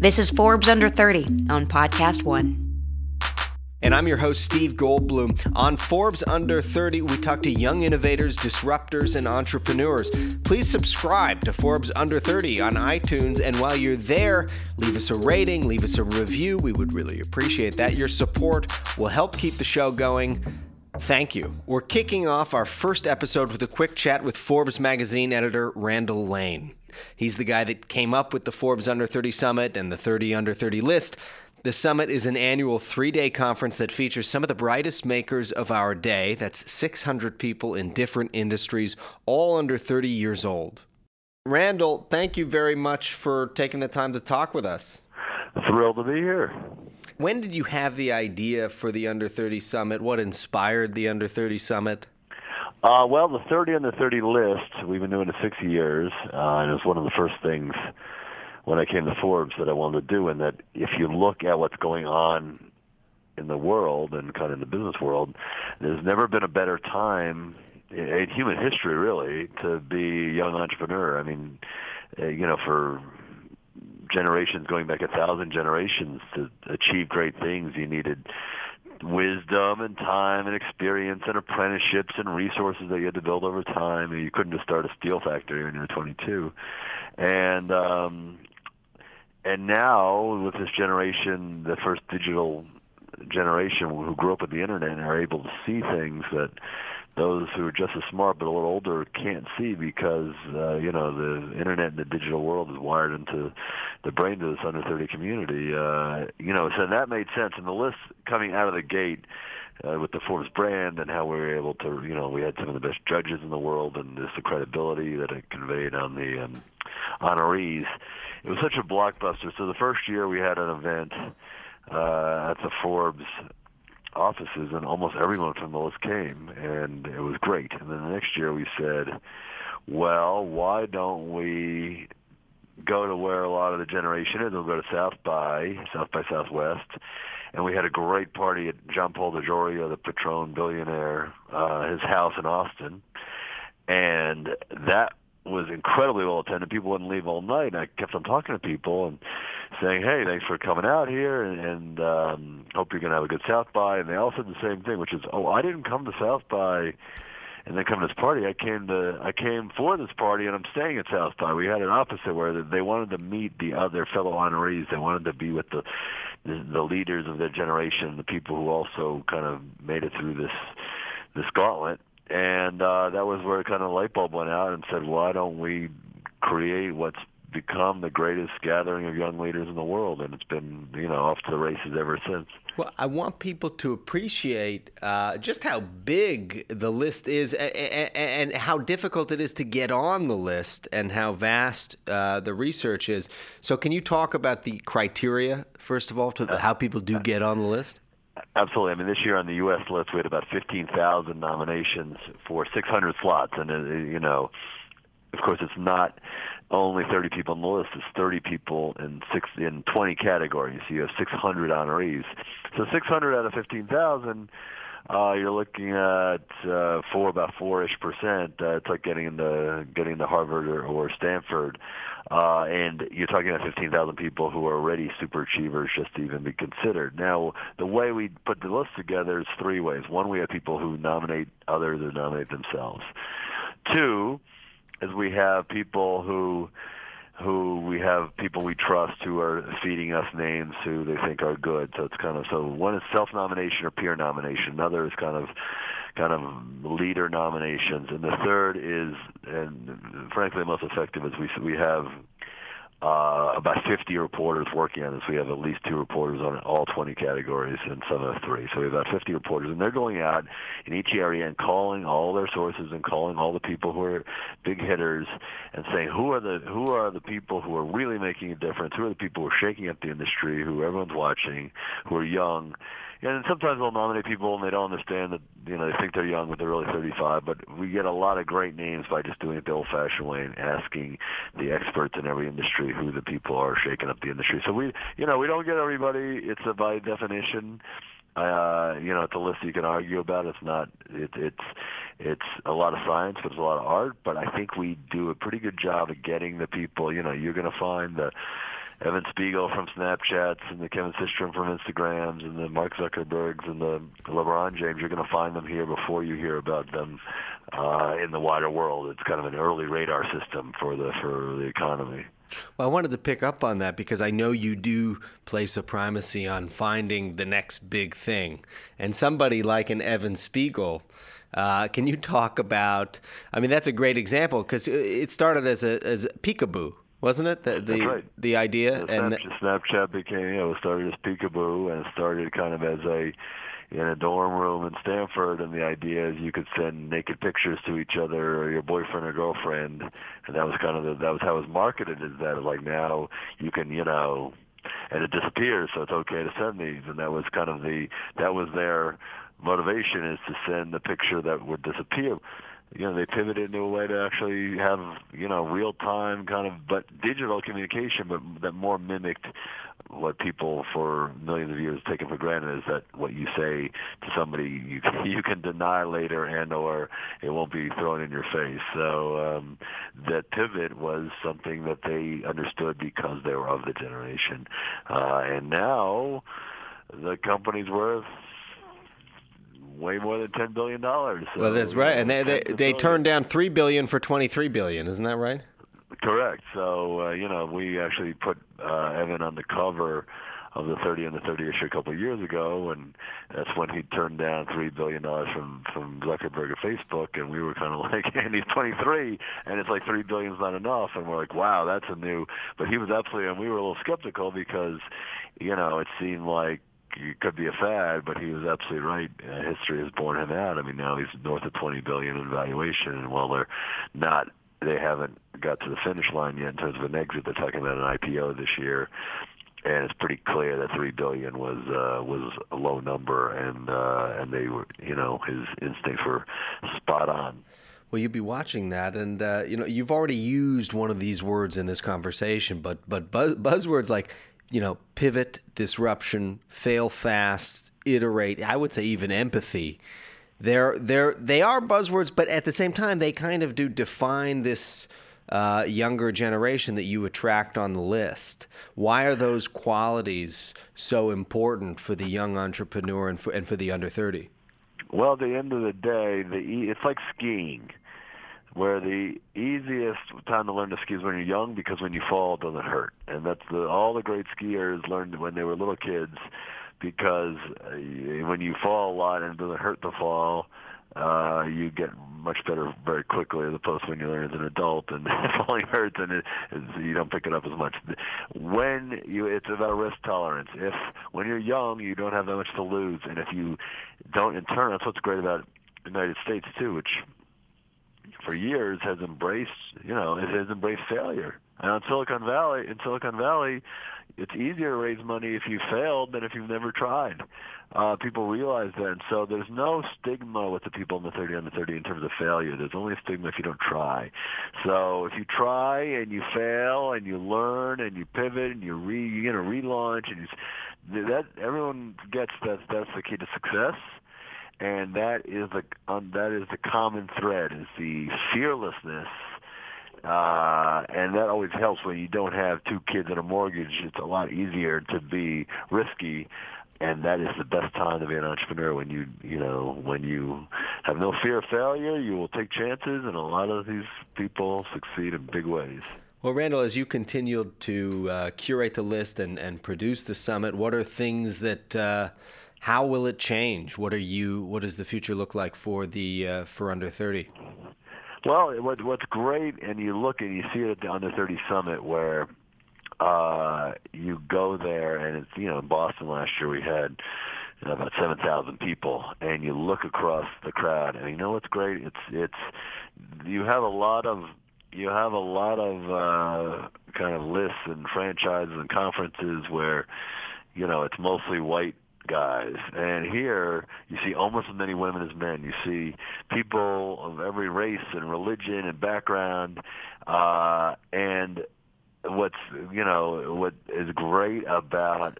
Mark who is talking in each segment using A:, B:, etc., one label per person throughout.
A: This is Forbes Under 30 on Podcast One.
B: And I'm your host, Steve Goldblum. On Forbes Under 30, we talk to young innovators, disruptors, and entrepreneurs. Please subscribe to Forbes Under 30 on iTunes. And while you're there, leave us a rating, leave us a review. We would really appreciate that. Your support will help keep the show going. Thank you. We're kicking off our first episode with a quick chat with Forbes magazine editor Randall Lane. He's the guy that came up with the Forbes Under 30 Summit and the 30 Under 30 list. The summit is an annual three day conference that features some of the brightest makers of our day. That's 600 people in different industries, all under 30 years old. Randall, thank you very much for taking the time to talk with us.
C: Thrilled to be here.
B: When did you have the idea for the Under 30 Summit? What inspired the Under 30 Summit?
C: Uh, well, the 30 Under 30 list, we've been doing it six years, uh, and it was one of the first things when I came to Forbes that I wanted to do, and that if you look at what's going on in the world and kind of in the business world, there's never been a better time in human history, really, to be a young entrepreneur. I mean, uh, you know, for generations going back a thousand generations to achieve great things, you needed wisdom and time and experience and apprenticeships and resources that you had to build over time. You couldn't just start a steel factory when you were 22. And um, and now with this generation, the first digital generation who grew up with the internet and are able to see things that those who are just as smart but a little older can't see because uh, you know the internet and the digital world is wired into the brain of this under 30 community. Uh, you know, so that made sense. And the list coming out of the gate uh, with the Forbes brand and how we were able to, you know, we had some of the best judges in the world and just the credibility that it conveyed on the um, honorees it was such a blockbuster. So the first year we had an event uh, at the Forbes offices, and almost everyone from list came, and it was great. And then the next year we said, well, why don't we go to where a lot of the generation is? We'll go to South by South by Southwest. And we had a great party at John Paul DeJoria, the Patron billionaire, uh, his house in Austin. And that was incredibly well attended. People wouldn't leave all night. And I kept on talking to people and saying, "Hey, thanks for coming out here, and, and um, hope you're going to have a good South by." And they all said the same thing, which is, "Oh, I didn't come to South by." And then come to this party. I came to I came for this party, and I'm staying at South by. We had an opposite where they wanted to meet the other fellow honorees. They wanted to be with the the, the leaders of their generation, the people who also kind of made it through this this gauntlet and uh, that was where kind of light bulb went out and said, why don't we create what's become the greatest gathering of young leaders in the world, and it's been you know off to the races ever since.
B: Well, I want people to appreciate uh, just how big the list is, and, how difficult it is to get on the list, and how vast uh, the research is. So, can you talk about the criteria first of all to how people do get on the list?
C: Absolutely. I mean, this year on the U.S. list, we had about 15,000 nominations for 600 slots, and uh, you know, of course, it's not only 30 people on the list. It's 30 people in six in 20 categories. You have 600 honorees. So 600 out of 15,000 uh, you're looking at uh, four about four ish percent. Uh, it's like getting into getting into Harvard or, or Stanford, uh, and you're talking about 15,000 people who are already super achievers just to even be considered. Now, the way we put the list together is three ways. One, we have people who nominate others or nominate themselves. Two, is we have people who who we have people we trust who are feeding us names who they think are good. So it's kind of so one is self nomination or peer nomination. Another is kind of kind of leader nominations, and the third is and frankly the most effective is we we have uh, about 50 reporters working on this. We have at least two reporters on all 20 categories, and some have three. So we have about 50 reporters, and they're going out in each area and calling all their sources and calling all the people who are big hitters, and saying who are the who are the people who are really making a difference, who are the people who are shaking up the industry, who everyone's watching, who are young, and sometimes they'll nominate people and they don't understand that you know they think they're young but they're really 35 but we get a lot of great names by just doing it the old fashioned way and asking the experts in every industry who the people are shaking up the industry. So we you know we don't get everybody. It's a by definition uh you know it's a list you can argue about. It's not it, it's it's a lot of science but it's a lot of art. But i think we do a pretty good job of getting the people you know you're going to find the Evan Spiegel from Snapchats and the Kevin Systrom from Instagrams and the Mark Zuckerbergs and the LeBron James. You're going to find them here before you hear about them uh, in the wider world. It's kind of an early radar system for the for the economy.
B: Well, I wanted to pick up on that because I know you do place a primacy on finding the next big thing. And somebody like an Evan Spiegel, uh, can you talk about? I mean, that's a great example because it started as a as a peekaboo, wasn't it? The the,
C: right.
B: the idea
C: the
B: and
C: Snapchat, Snapchat became you know started as peekaboo and it started kind of as a in a dorm room in Stanford, and the idea is you could send naked pictures to each other or your boyfriend or girlfriend, and that was kind of the, that was how it was marketed. Is that like now you can you know, and it disappears, so it's okay to send these, and that was kind of the that was their motivation is to send the picture that would disappear you know they pivoted into a way to actually have you know real time kind of but digital communication but that more mimicked what people for millions of years taken for granted is that what you say to somebody you you can deny later and or it won't be thrown in your face. So um that pivot was something that they understood because they were of the generation. Uh and now the company's worth way more than ten billion dollars. So,
B: well, that's right, and they they, they turned down three billion for twenty three billion. Isn't that right?
C: Correct. So uh, you know, we actually put uh, Evan on the cover of the 30 and the 30 issue a couple of years ago, and that's when he turned down three billion dollars from from Zuckerberg at Facebook, and we were kind of like, and he's 23, and it's like three billion's not enough, and we're like, wow, that's a new. But he was absolutely, and we were a little skeptical because, you know, it seemed like it could be a fad, but he was absolutely right. Uh, history has borne him out. I mean, now he's north of 20 billion in valuation, and while they're not, they haven't got to the finish line yet in terms of an exit. They're talking about an IPO this year, and it's pretty clear that three billion was uh, was a low number, and uh, and they were, you know, his instincts were spot on.
B: Well, you'll be watching that, and uh, you know you've already used one of these words in this conversation, but but buzz, buzzwords like you know, pivot, disruption, fail fast, iterate. I would say even empathy. They're they're they are buzzwords, but at the same time, they kind of do define this uh, younger generation that you attract on the list. Why are those qualities so important for the young entrepreneur and for, and for the under thirty?
C: Well, at the end of the day, the it's like skiing where the easiest time to learn to ski is when you're young because when you fall it doesn't hurt. And that's the all the great skiers learned when they were little kids because uh, when you fall a lot and it doesn't hurt to fall uh you get much better very quickly as opposed to when you learn as an adult and falling hurts and it, you don't pick it up as much. When you it's about risk tolerance. If when you're young you don't have that much to lose. And if you don't in turn that's what's great about the United States too which for years has embraced, you know, it has embraced failure. And in Silicon Valley, in Silicon Valley, it's easier to raise money if you failed than if you've never tried. Uh, people realize that, and so there's no stigma with the people in the 30 under 30 in terms of failure. There's only a stigma if you don't try. So if you try and you fail and you learn and you pivot and you re, you know, relaunch and you, that everyone gets that that's the key to success and that is the um, that is the common thread is the fearlessness uh and that always helps when you don't have two kids and a mortgage. It's a lot easier to be risky and that is the best time to be an entrepreneur when you you know when you have no fear of failure. You will take chances and a lot of these people succeed in big ways.
B: Well, Randall, as you continue to uh, curate the list and, and produce the summit, what are things that uh, how will it change? What are you? What does the future look like for the uh, for under thirty?
C: Well, what, what's great, and you look and you see it at the under thirty summit where uh, you go there, and it's you know in Boston last year we had you know, about seven thousand people, and you look across the crowd, and you know what's great? It's it's you have a lot of you have a lot of uh, kind of lists and franchises and conferences where you know it's mostly white guys. And here you see almost as many women as men. You see people of every race and religion and background. Uh, and what's you know what is great about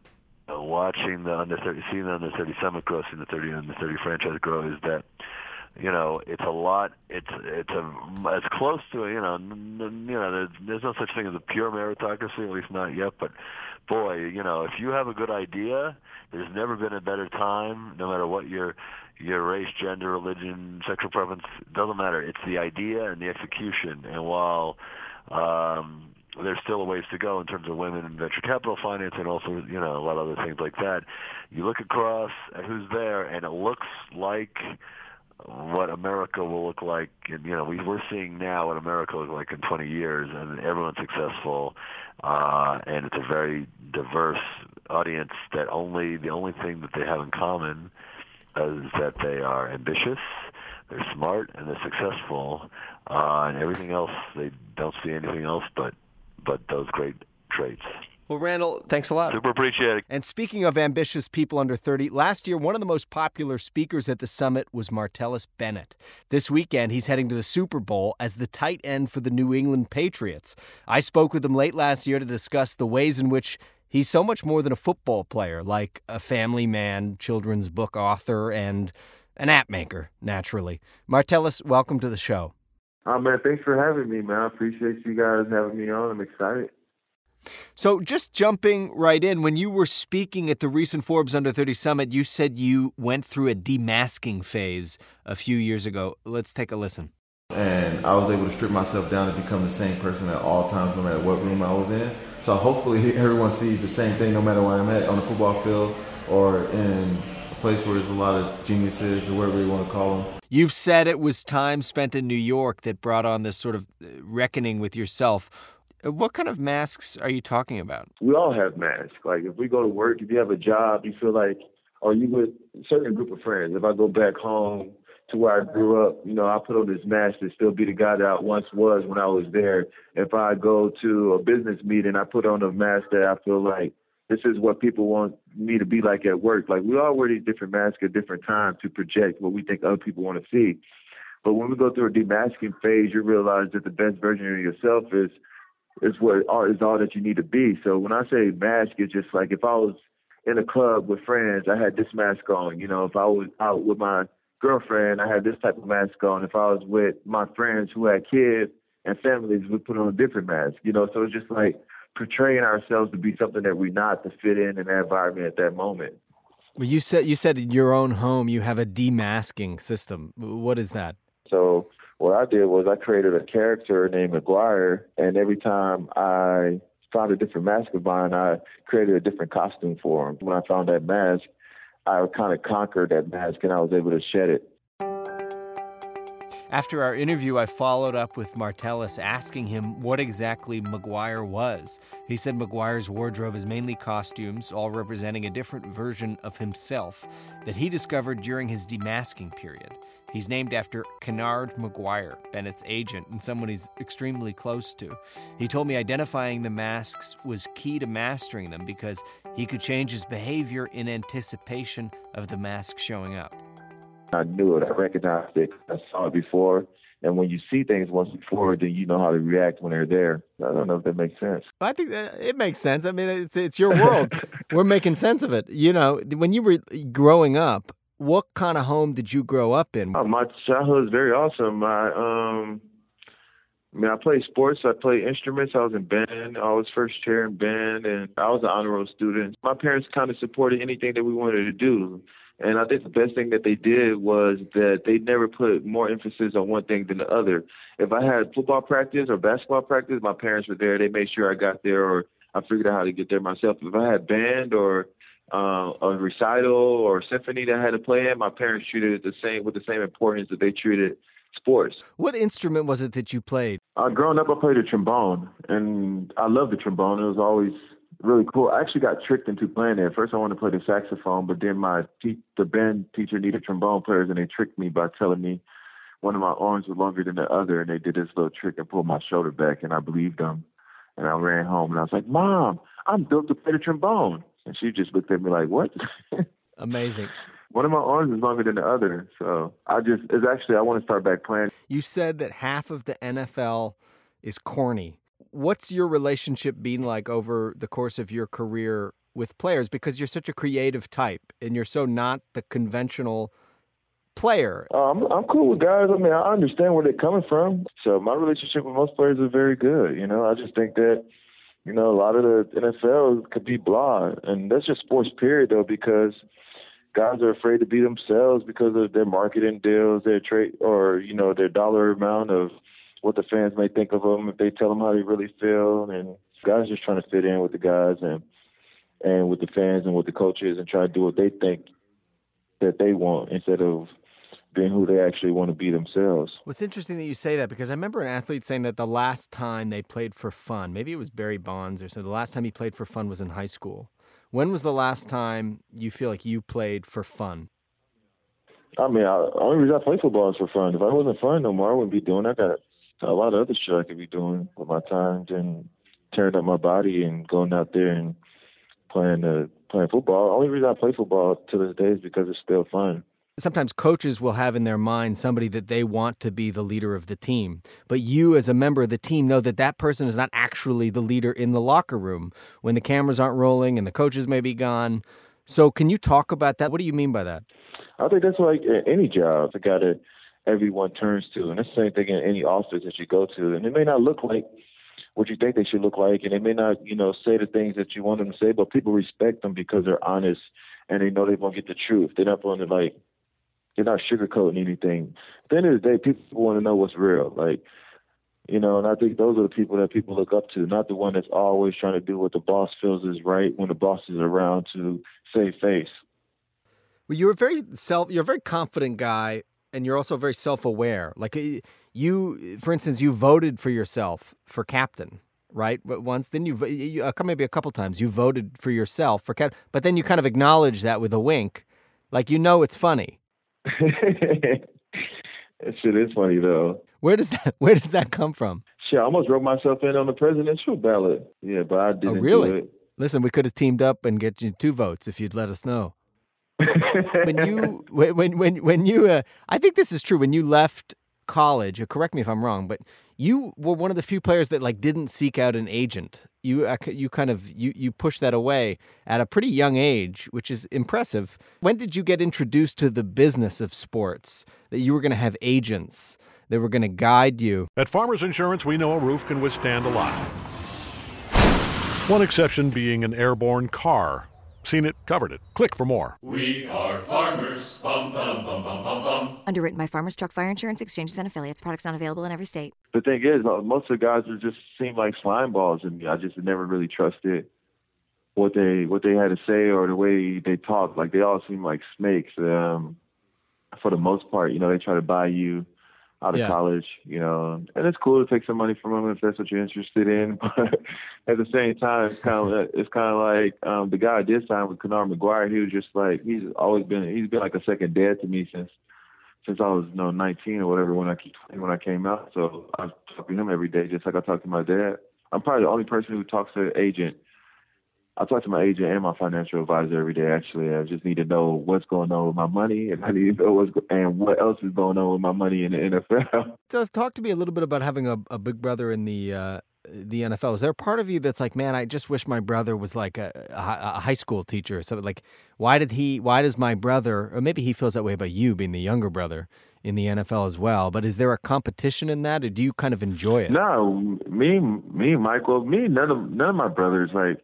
C: watching the under 30, seeing the under 30 summit grow, seeing the 30 under 30 franchise grow is that you know, it's a lot. It's it's a it's close to you know, n- n- you know, there's, there's no such thing as a pure meritocracy, at least not yet. But boy, you know, if you have a good idea, there's never been a better time. No matter what your your race, gender, religion, sexual preference doesn't matter. It's the idea and the execution. And while um, there's still a ways to go in terms of women in venture capital finance and also you know a lot of other things like that. You look across at who's there, and it looks like what America will look like. And you know, we, we're seeing now what America will look like in 20 years, and everyone's successful, uh, and it's a very diverse audience. That only the only thing that they have in common is that they are ambitious, they're smart, and they're successful. Uh, and everything else, they don't see anything else but but those great traits.
B: Well, Randall, thanks a lot.
C: Super appreciate it.
B: And speaking of ambitious people under 30, last year one of the most popular speakers at the summit was Martellus Bennett. This weekend he's heading to the Super Bowl as the tight end for the New England Patriots. I spoke with him late last year to discuss the ways in which he's so much more than a football player, like a family man, children's book author, and an app maker, naturally. Martellus, welcome to the show.
D: Oh man, thanks for having me, man. I appreciate you guys having me on. I'm excited.
B: So, just jumping right in, when you were speaking at the recent Forbes Under 30 Summit, you said you went through a demasking phase a few years ago. Let's take a listen.
E: And I was able to strip myself down and become the same person at all times, no matter what room I was in. So, hopefully, everyone sees the same thing no matter where I'm at on the football field or in a place where there's a lot of geniuses or whatever you want to call them.
B: You've said it was time spent in New York that brought on this sort of uh, reckoning with yourself. What kind of masks are you talking about?
D: We all have masks. Like if we go to work, if you have a job, you feel like, or you with a certain group of friends. If I go back home to where I grew up, you know, I put on this mask to still be the guy that I once was when I was there. If I go to a business meeting, I put on a mask that I feel like this is what people want me to be like at work. Like we all wear these different masks at different times to project what we think other people want to see. But when we go through a demasking phase, you realize that the best version of yourself is is what is all that you need to be. So when I say mask, it's just like if I was in a club with friends, I had this mask on. You know, if I was out with my girlfriend, I had this type of mask on. If I was with my friends who had kids and families, we put on a different mask. You know, so it's just like portraying ourselves to be something that we're not to fit in in that environment at that moment.
B: Well, you said you said in your own home you have a demasking system. What is that?
D: So what I did was I created a character named McGuire, and every time I found a different mask of mine, I created a different costume for him. When I found that mask, I kind of conquered that mask, and I was able to shed it.
B: After our interview, I followed up with Martellus asking him what exactly McGuire was. He said McGuire's wardrobe is mainly costumes, all representing a different version of himself that he discovered during his demasking period. He's named after Kennard McGuire, Bennett's agent, and someone he's extremely close to. He told me identifying the masks was key to mastering them because he could change his behavior in anticipation of the mask showing up.
D: I knew it. I recognized it. I saw it before. And when you see things once before, then you know how to react when they're there. I don't know if that makes sense.
B: I think uh, it makes sense. I mean, it's it's your world. We're making sense of it. You know, when you were growing up, what kind of home did you grow up in?
D: Oh, my childhood was very awesome. I um, I mean, I played sports. I played instruments. I was in band. I was first chair in band, and I was an honor roll student. My parents kind of supported anything that we wanted to do. And I think the best thing that they did was that they never put more emphasis on one thing than the other. If I had football practice or basketball practice, my parents were there. They made sure I got there, or I figured out how to get there myself. If I had band or uh, a recital or symphony that I had to play in, my parents treated it the same with the same importance that they treated sports.
B: What instrument was it that you played?
D: Uh, growing up, I played a trombone, and I loved the trombone. It was always really cool. I actually got tricked into playing it. First, I wanted to play the saxophone, but then my te- the band teacher needed trombone players, and they tricked me by telling me one of my arms was longer than the other, and they did this little trick and pulled my shoulder back, and I believed them. And I ran home, and I was like, "Mom, I'm built to play the trombone." And she just looked at me like, "What?"
B: Amazing.
D: One of my arms is longer than the other, so I just it's actually I want to start back playing.
B: You said that half of the NFL is corny what's your relationship been like over the course of your career with players? Because you're such a creative type and you're so not the conventional
A: player?
D: Uh, I'm I'm cool with guys. I mean, I understand where they're coming from. So my relationship with most players is very good. You know, I just think that you know a lot of the NFL could be blah, and that's just sports period though because guys are afraid to be themselves because of their marketing deals, their trade, or you know their dollar amount of what the fans may think of them if they tell them how they really feel, and guys just trying to fit in with the guys and and with the fans and with the coaches and try to do what they think that they want instead of being who they actually want to be themselves.
B: Well, it's interesting that you say that because I remember an athlete saying that the last time they played for fun, maybe it was Barry Bonds or so, the last time he played for fun was in high school. When was the last time you feel like you played for fun?
D: I mean, I, the only reason I play football is for fun. If I wasn't fun no more, I wouldn't be doing. I got a lot of other shit I could be doing with my time than tearing up my body and going out there and playing uh, playing football. The only reason I play football to this day is because it's still fun.
B: Sometimes coaches will have in their mind somebody that they want to be the leader of the team, but you, as a member of the team, know that that person is not actually the leader in the locker room when the cameras aren't rolling and the coaches may be gone. So, can you talk about that? What do you mean by that?
D: I think that's like any job. The guy that everyone turns to, and that's the same thing in any office that you go to. And it may not look like what you think they should look like, and they may not, you know, say the things that you want them to say, but people respect them because they're honest and they know they're gonna get the truth. They're not going to like, they're not sugarcoating anything. At the end of the day, people want to know what's real. Like, you know, and I think those are the people that people look up to, not the one that's always trying to do what the boss feels is right when the boss is around to save face.
B: Well, you're a very self. You're a very confident guy, and you're also very self-aware. Like you, for instance, you voted for yourself for captain, right? But once, then you, you uh, maybe a couple times you voted for yourself for captain, but then you kind of acknowledge that with a wink, like you know it's funny.
D: That shit is funny though.
B: Where does that Where does that come from?
D: Shit, I almost wrote myself in on the presidential ballot. Yeah, but I didn't.
B: Oh, really? Listen, we could have teamed up and get you two votes if you'd let us know. when you when when when you uh, I think this is true when you left college, uh, correct me if I'm wrong, but you were one of the few players that like didn't seek out an agent. You uh, you kind of you you pushed that away at a pretty young age, which is impressive. When did you get introduced to the business of sports that you were going to have agents that were going to guide you?
F: At Farmers Insurance, we know a roof can withstand a lot. One exception being an airborne car. Seen it, covered it. Click for more.
G: We are farmers. Bum, bum, bum, bum, bum, bum.
A: Underwritten by Farmers Truck Fire Insurance Exchanges and Affiliates. Products not available in every state.
D: The thing is, uh, most of the guys are just seem like slime balls, and I just never really trusted what they what they had to say or the way they talk. Like they all seem like snakes. Um, for the most part, you know, they try to buy you out of
B: Yeah.
D: college, you know, and it's cool to take some money from them if that's what you're interested in. But at the same time, it's kind of it's kind of like um, the guy I did sign with Kennard McGuire. He was just like he's always been he's been like a second dad to me since since I was you know 19 or whatever when I when I came out. So I talk to him every day, just like I talk to my dad. I'm probably the only person who talks to an agent. I talk to my agent and my financial advisor every day. Actually, I just need to know what's going on with my money, and I need to know what's go- and what else is going on with my money in the NFL.
B: So talk to me a little bit about having a, a big brother in the uh, the NFL. Is there a part of you that's like, man, I just wish my brother was like a, a, a high school teacher? So like, why did he? Why does my brother? Or maybe he feels that way about you being the younger brother in the NFL as well. But is there a competition in that, or do you kind of enjoy it?
D: No, me, me, Michael, me, none of none of my brothers like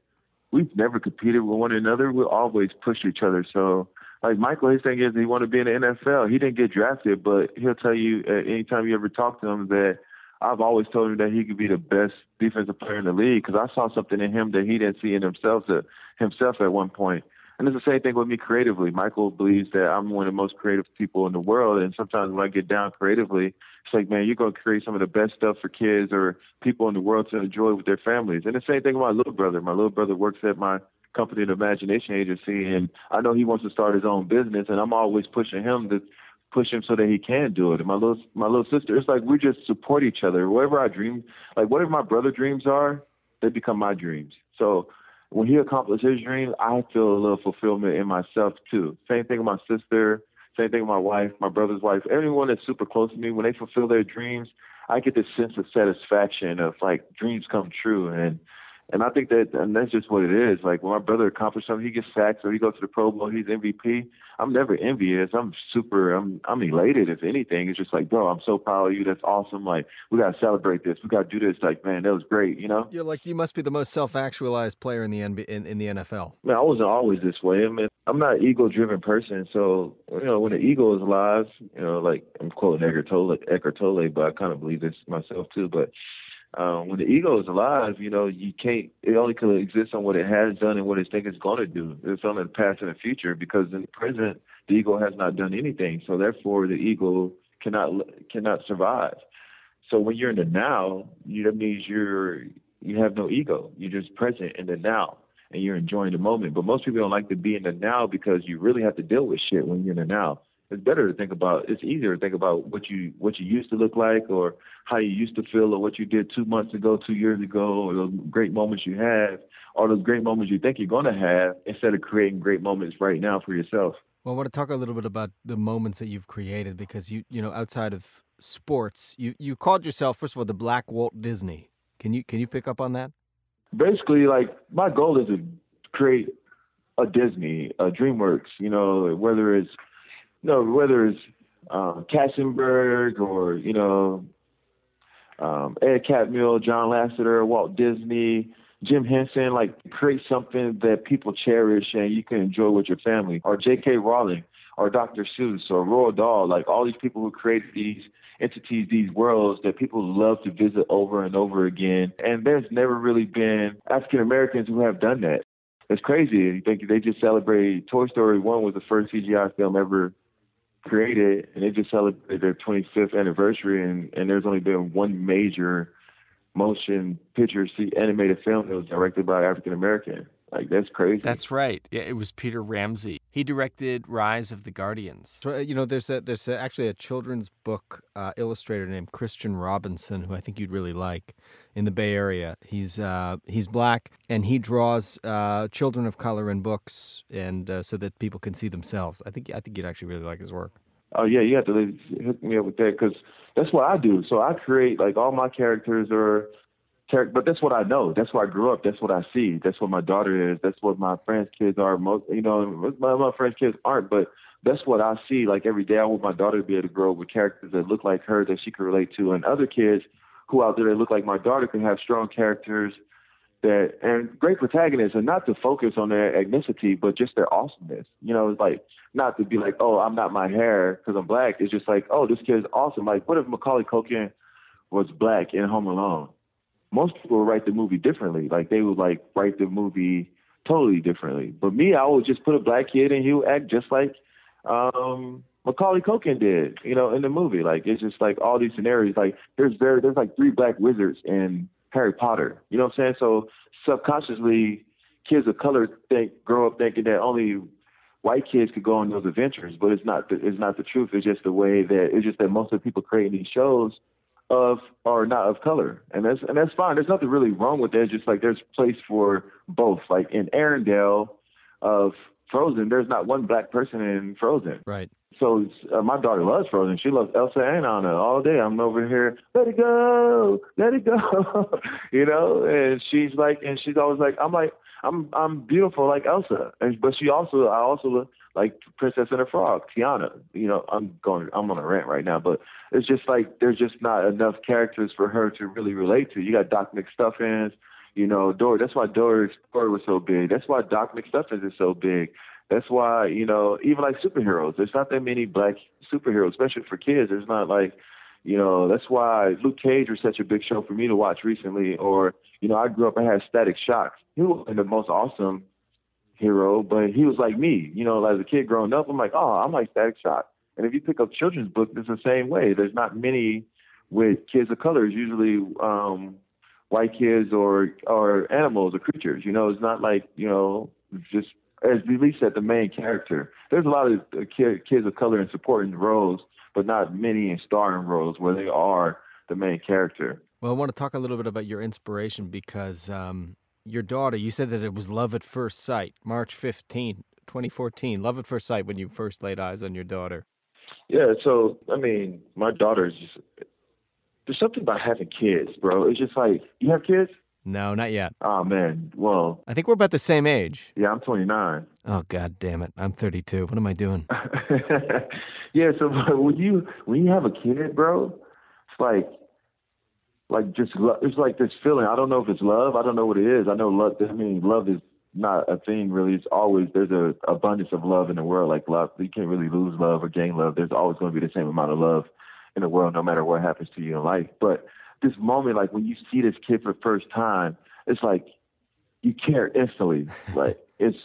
D: we've never competed with one another. We always push each other. So, like Michael, his thing is he want to be in the NFL. He didn't get drafted, but he'll tell you uh, anytime you ever talk to him that I've always told him that he could be the best defensive player in the league because I saw something in him that he didn't see in himself to, himself at one point. And it's the same thing with me creatively. Michael believes that I'm one of the most creative people in the world, and sometimes when I get down creatively, it's like, man, you're gonna create some of the best stuff for kids or people in the world to enjoy with their families. And the same thing with my little brother. My little brother works at my company, the Imagination Agency, and I know he wants to start his own business, and I'm always pushing him to push him so that he can do it. And my little my little sister, it's like we just support each other. Whatever our dream, like whatever my brother dreams are, they become my dreams. So when he accomplishes his dream, I feel a little fulfillment in myself too. Same thing with my sister. Same thing with my wife, my brother's wife. Everyone that's super close to me, when they fulfill their dreams, I get this sense of satisfaction of like dreams come true, and And I think that, and that's just what it is. Like when my brother accomplishes something, he gets sacks or he goes to the Pro Bowl, he's MVP. I'm never envious. I'm super. I'm I'm elated. If anything, it's just like, bro, I'm so proud of you. That's awesome. Like we gotta celebrate this. We gotta do this. Like man, that was great. You know.
H: You're like you must be the most self-actualized player in the NBA, in, in the NFL.
D: Man, I wasn't always this way. I mean, I'm not an ego-driven person. So you know, when the ego is alive, you know, like I'm quoting Eckhart Tolle, Eckhart Tolle, but I kind of believe this myself too. But um, when the ego is alive, you know, you can't. It only can exist on what it has done and what it thinks it's going to do. It's on the past and the future because in the present, the ego has not done anything. So therefore, the ego cannot cannot survive. So when you're in the now, you, that means you're you have no ego. You're just present in the now and you're enjoying the moment. But most people don't like to be in the now because you really have to deal with shit when you're in the now it's better to think about it's easier to think about what you what you used to look like or how you used to feel or what you did two months ago two years ago or those great moments you have or those great moments you think you're going to have instead of creating great moments right now for yourself.
H: Well i want to talk a little bit about the moments that you've created because you you know outside of sports you you called yourself first of all the black walt disney. Can you can you pick up on that?
D: Basically like my goal is to create a disney a dreamworks you know whether it's know, whether it's um, Katzenberg or you know um, Ed Catmull, John Lasseter, Walt Disney, Jim Henson, like create something that people cherish and you can enjoy with your family. Or J.K. Rowling, or Dr. Seuss, or Roald Dahl, like all these people who created these entities, these worlds that people love to visit over and over again. And there's never really been African Americans who have done that. It's crazy. You think they just celebrated Toy Story 1 was the first CGI film ever created, and they just celebrated their 25th anniversary, and, and there's only been one major motion picture see animated film that was directed by African American. Like that's crazy.
B: That's right. Yeah, it was Peter Ramsey. He directed Rise of the Guardians.
H: So, uh, you know, there's a, there's a, actually a children's book uh, illustrator named Christian Robinson who I think you'd really like in the Bay Area. He's uh, he's black and he draws uh, children of color in books and uh, so that people can see themselves. I think I think you'd actually really like his work.
D: Oh yeah, you have to hook me up with that because that's what I do. So I create like all my characters are but that's what I know. That's where I grew up. That's what I see. That's what my daughter is. That's what my friends' kids are. Most, you know, my, my friends' kids aren't, but that's what I see. Like every day, I want my daughter to be able to grow up with characters that look like her that she can relate to, and other kids who out there that look like my daughter can have strong characters that and great protagonists, and not to focus on their ethnicity, but just their awesomeness. You know, it's like not to be like, oh, I'm not my hair because I'm black. It's just like, oh, this kid's awesome. Like, what if Macaulay Culkin was black in Home Alone? most people would write the movie differently. Like they would like write the movie totally differently. But me, I would just put a black kid and he would act just like um Macaulay Culkin did, you know, in the movie. Like it's just like all these scenarios. Like there's very there's like three black wizards in Harry Potter. You know what I'm saying? So subconsciously, kids of color think grow up thinking that only white kids could go on those adventures, but it's not the, it's not the truth. It's just the way that it's just that most of the people creating these shows of or not of color, and that's and that's fine. There's nothing really wrong with that. It's Just like there's place for both. Like in Arendelle of Frozen, there's not one black person in Frozen.
H: Right.
D: So uh, my daughter loves Frozen. She loves Elsa and Anna all day. I'm over here, let it go, let it go, you know. And she's like, and she's always like, I'm like, I'm I'm beautiful like Elsa, and but she also I also look like Princess and the Frog, Tiana. You know, I'm going I'm on a rant right now, but it's just like there's just not enough characters for her to really relate to. You got Doc McStuffins, you know, Dora. That's why Dora Explorer was so big. That's why Doc McStuffins is so big. That's why you know even like superheroes. There's not that many black superheroes, especially for kids. There's not like you know, that's why Luke Cage was such a big show for me to watch recently. Or, you know, I grew up, I had Static Shock. He wasn't the most awesome hero, but he was like me. You know, as a kid growing up, I'm like, oh, I'm like Static Shock. And if you pick up children's books, it's the same way. There's not many with kids of color. It's usually um, white kids or or animals or creatures. You know, it's not like you know just as at least at the main character. There's a lot of uh, kids of color in supporting roles but not many in starring roles where they are the main character.
H: Well, I want to talk a little bit about your inspiration because um, your daughter, you said that it was love at first sight, March 15, 2014. Love at first sight when you first laid eyes on your daughter.
D: Yeah, so, I mean, my daughter's just, there's something about having kids, bro. It's just like, you have kids?
H: No, not yet.
D: Oh man, well,
H: I think we're about the same age.
D: yeah, I'm 29.
H: Oh god damn it. I'm 32. What am I doing?
D: yeah, so when you when you have a kid, bro, it's like like just lo- it's like this feeling. I don't know if it's love. I don't know what it is. I know love. I mean, love is not a thing really. It's always there's a abundance of love in the world. Like love, you can't really lose love or gain love. There's always going to be the same amount of love in the world, no matter what happens to you in life. But this moment, like when you see this kid for the first time, it's like you care instantly. like it's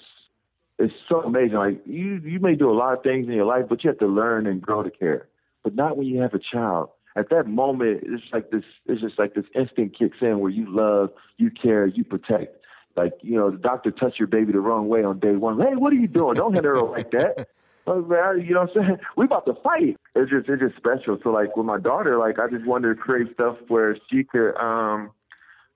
D: it's so amazing. Like you you may do a lot of things in your life, but you have to learn and grow to care. But not when you have a child. At that moment, it's like this. It's just like this instinct kicks in where you love, you care, you protect. Like you know, the doctor touched your baby the wrong way on day one. Hey, what are you doing? Don't hit her like that. Man, you know what I'm saying? We about to fight. It's just it's just special. So like with my daughter, like I just wanted to create stuff where she could um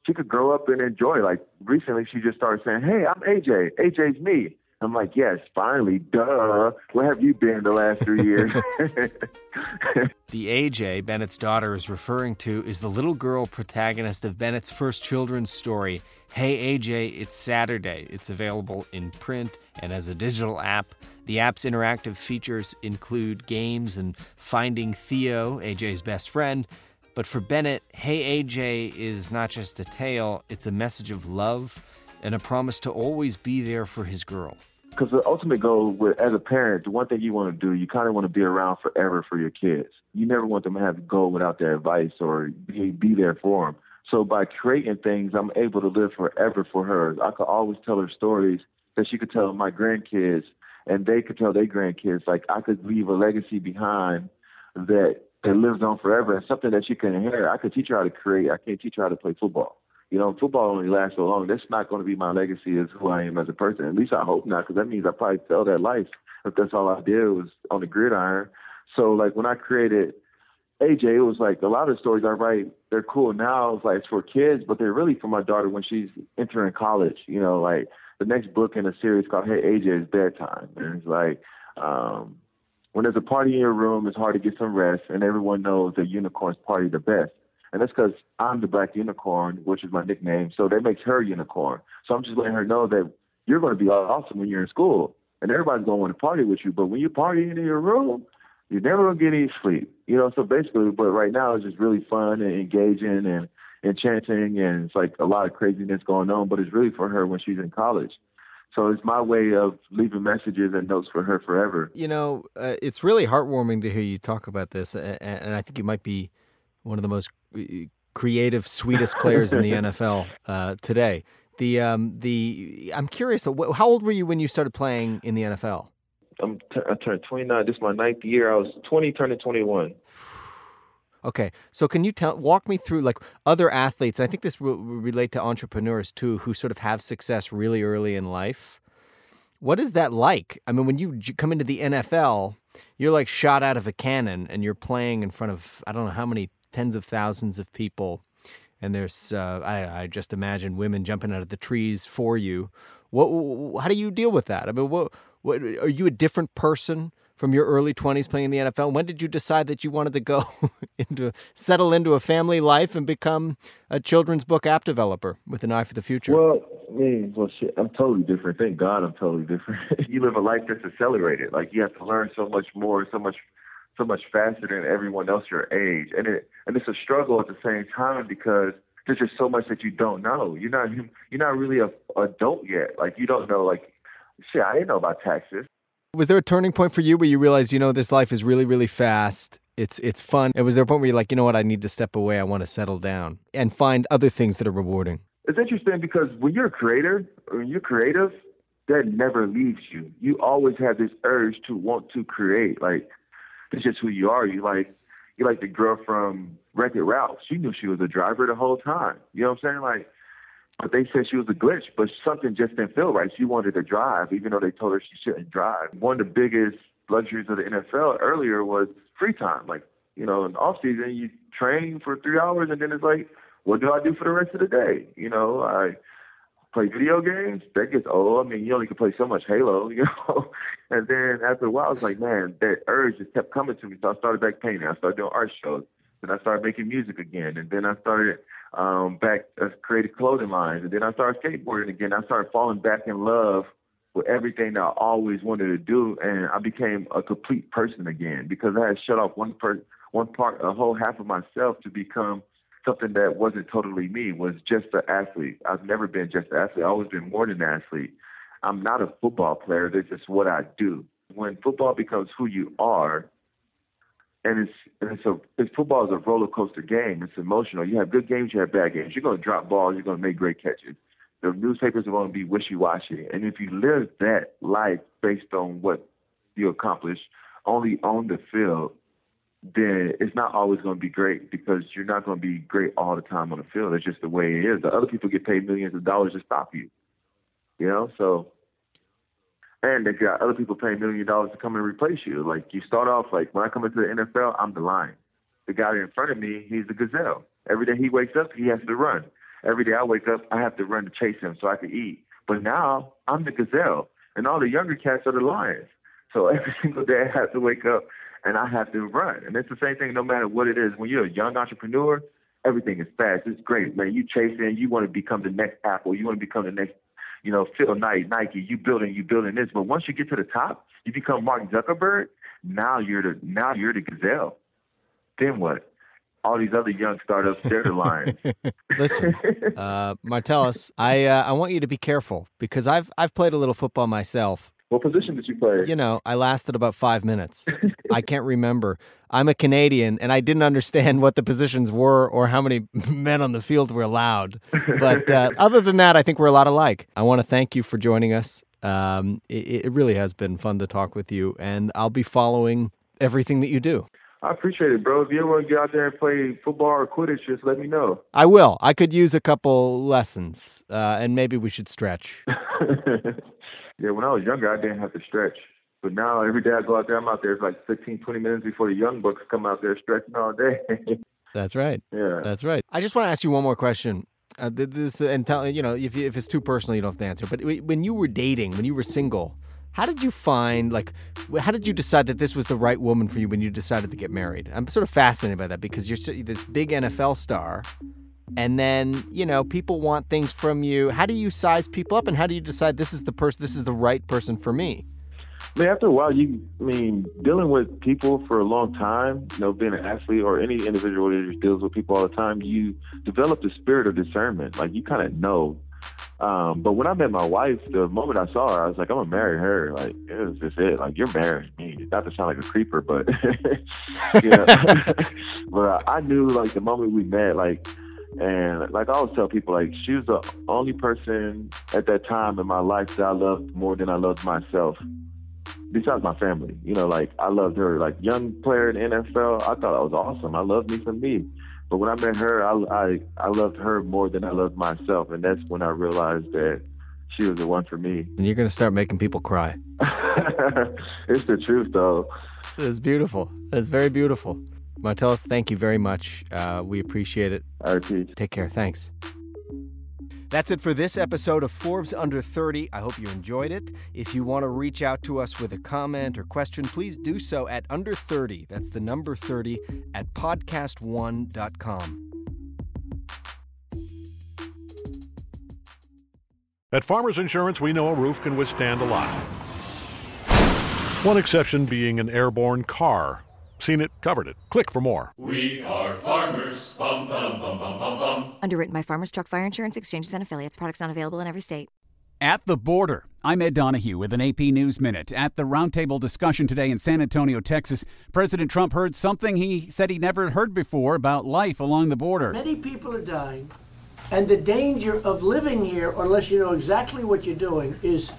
D: she could grow up and enjoy. Like recently, she just started saying, "Hey, I'm AJ. AJ's me." I'm like, "Yes, finally, duh. Where have you been the last three years?"
B: The AJ Bennett's daughter is referring to is the little girl protagonist of Bennett's first children's story, Hey AJ, It's Saturday. It's available in print and as a digital app. The app's interactive features include games and finding Theo, AJ's best friend. But for Bennett, Hey AJ is not just a tale, it's a message of love and a promise to always be there for his girl.
D: Because the ultimate goal, with, as a parent, the one thing you want to do, you kind of want to be around forever for your kids. You never want them to have to go without their advice or be, be there for them. So by creating things, I'm able to live forever for her. I could always tell her stories that she could tell my grandkids, and they could tell their grandkids. Like I could leave a legacy behind that that lives on forever, and something that she can inherit. I could teach her how to create. I can't teach her how to play football. You know, football only lasts so long. That's not going to be my legacy as who I am as a person. At least I hope not, because that means I probably tell that life if that's all I did was on the gridiron. So like when I created AJ, it was like a lot of stories I write, they're cool now. It's like it's for kids, but they're really for my daughter when she's entering college. You know, like the next book in a series called Hey AJ is bedtime. And it's like um when there's a party in your room, it's hard to get some rest, and everyone knows that unicorns party the best. And that's because I'm the black unicorn, which is my nickname. So that makes her unicorn. So I'm just letting her know that you're going to be awesome when you're in school, and everybody's going to want to party with you. But when you're partying in your room, you're never going to get any sleep. You know, so basically, but right now it's just really fun and engaging and enchanting, and it's like a lot of craziness going on. But it's really for her when she's in college. So it's my way of leaving messages and notes for her forever.
H: You know, uh, it's really heartwarming to hear you talk about this, and, and I think you might be one of the most uh, creative, sweetest players in the NFL uh, today. The um, the I'm curious, how old were you when you started playing in the NFL?
D: I'm t- I turned 29. This is my ninth year. I was 20, turning 21.
H: Okay, so can you tell walk me through like other athletes? I think this will relate to entrepreneurs too, who sort of have success really early in life. What is that like? I mean, when you come into the NFL, you're like shot out of a cannon, and you're playing in front of I don't know how many tens of thousands of people, and there's uh, I, I just imagine women jumping out of the trees for you. What? How do you deal with that? I mean, what? What are you a different person from your early 20s playing in the NFL? When did you decide that you wanted to go into settle into a family life and become a children's book app developer with an eye for the future?
D: Well, I mean, well, shit, I'm totally different. Thank God, I'm totally different. you live a life that's accelerated. Like you have to learn so much more, so much, so much faster than everyone else your age, and it and it's a struggle at the same time because there's just so much that you don't know. You're not you're not really a adult yet. Like you don't know like shit, I didn't know about taxes.
H: Was there a turning point for you where you realized, you know, this life is really, really fast? It's it's fun. And was there a point where you're like, you know what, I need to step away. I want to settle down and find other things that are rewarding.
D: It's interesting because when you're a creator or when you're creative, that never leaves you. You always have this urge to want to create. Like it's just who you are. You like you like the girl from Wreck It Ralph. She knew she was a driver the whole time. You know what I'm saying? Like but they said she was a glitch, but something just didn't feel right. She wanted to drive, even though they told her she shouldn't drive. One of the biggest luxuries of the NFL earlier was free time. Like, you know, in off season, you train for three hours, and then it's like, what do I do for the rest of the day? You know, I play video games. That gets old. I mean, you only can play so much Halo, you know. and then after a while, I was like, man, that urge just kept coming to me. So I started back painting. I started doing art shows. Then I started making music again, and then I started um, back uh, created clothing lines, and then I started skateboarding again. I started falling back in love with everything that I always wanted to do, and I became a complete person again because I had shut off one part, one part, a whole half of myself to become something that wasn't totally me. Was just an athlete. I've never been just an athlete. I've always been more than an athlete. I'm not a football player. That's just what I do. When football becomes who you are, and it's and it's a it's football is a roller coaster game. It's emotional. You have good games, you have bad games. You're gonna drop balls, you're gonna make great catches. The newspapers are gonna be wishy washy. And if you live that life based on what you accomplish only on the field, then it's not always going to be great because you're not going to be great all the time on the field. It's just the way it is. The other people get paid millions of dollars to stop you. You know, so and they got other people paying million dollars to come and replace you. Like you start off like when I come into the NFL, I'm the lion. The guy in front of me, he's the gazelle. Every day he wakes up, he has to run. Every day I wake up, I have to run to chase him so I can eat. But now I'm the gazelle, and all the younger cats are the lions. So every single day I have to wake up and I have to run. And it's the same thing no matter what it is. When you're a young entrepreneur, everything is fast. It's great, man. You chasing, you want to become the next Apple, you want to become the next you know, Phil Knight, Nike, you building, you building this. But once you get to the top, you become Mark Zuckerberg. Now you're the now you're the gazelle. Then what? All these other young startups, they're the lions.
B: Listen, uh, Martellus, I uh, I want you to be careful because I've I've played a little football myself,
D: what position did you play?
B: You know, I lasted about five minutes. I can't remember. I'm a Canadian, and I didn't understand what the positions were or how many men on the field were allowed. But uh, other than that, I think we're a lot alike. I want to thank you for joining us. Um, it, it really has been fun to talk with you, and I'll be following everything that you do.
D: I appreciate it, bro. If you ever want to get out there and play football or Quidditch, just let me know.
B: I will. I could use a couple lessons, uh, and maybe we should stretch.
D: Yeah, when I was younger, I didn't have to stretch. But now every day I go out there, I'm out there it's like 15, 20 minutes before the young bucks come out there stretching all day.
B: That's right.
D: Yeah.
B: That's right. I just want to ask you one more question. Uh, this and tell you know if if it's too personal, you don't have to answer. But when you were dating, when you were single, how did you find like how did you decide that this was the right woman for you when you decided to get married? I'm sort of fascinated by that because you're this big NFL star and then you know people want things from you how do you size people up and how do you decide this is the person this is the right person for me
D: I mean, after a while, you, I mean, dealing with people for a long time, you know, being an athlete or any individual that deals with people all the time, you develop the spirit of discernment. Like, you kind of know. Um, but when I met my wife, the moment I saw her, I was like, I'm to marry her. Like, it was just it. Like, you're marrying me. Not to sound like a creeper, but, yeah. but I knew, like, the moment we met, like, and like I always tell people, like she was the only person at that time in my life that I loved more than I loved myself. Besides my family, you know, like I loved her. Like young player in NFL, I thought I was awesome. I loved me for me. But when I met her, I, I I loved her more than I loved myself, and that's when I realized that she was the one for me.
B: And you're gonna start making people cry.
D: it's the truth, though.
B: It's beautiful. It's very beautiful. Martellus, thank you very much. Uh, we appreciate it.
D: All right, Pete.
B: Take care. Thanks. That's it for this episode of Forbes Under 30. I hope you enjoyed it. If you want to reach out to us with a comment or question, please do so at under 30. That's the number 30 at podcast1.com.
F: At Farmers Insurance, we know a roof can withstand a lot. One exception being an airborne car. Seen it, covered it. Click for more.
G: We are farmers. Bum, bum, bum, bum, bum, bum.
A: Underwritten by Farmers Truck Fire Insurance Exchanges and Affiliates. Products not available in every state.
I: At the border. I'm Ed Donahue with an AP News Minute. At the roundtable discussion today in San Antonio, Texas, President Trump heard something he said he never heard before about life along the border.
J: Many people are dying, and the danger of living here, unless you know exactly what you're doing, is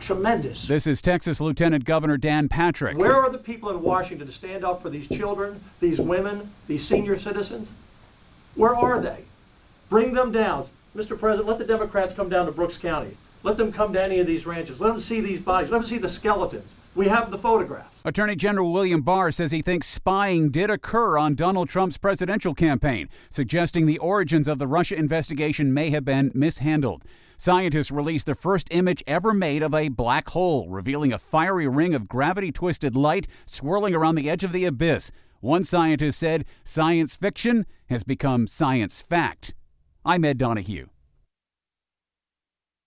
J: tremendous.
I: This is Texas Lieutenant Governor Dan Patrick.
J: Where are the people in Washington to stand up for these children, these women, these senior citizens? Where are they? Bring them down. Mr. President, let the Democrats come down to Brooks County. Let them come to any of these ranches. Let them see these bodies. Let them see the skeletons. We have the photographs.
I: Attorney General William Barr says he thinks spying did occur on Donald Trump's presidential campaign, suggesting the origins of the Russia investigation may have been mishandled. Scientists released the first image ever made of a black hole, revealing a fiery ring of gravity twisted light swirling around the edge of the abyss. One scientist said science fiction has become science fact. I'm Ed Donahue.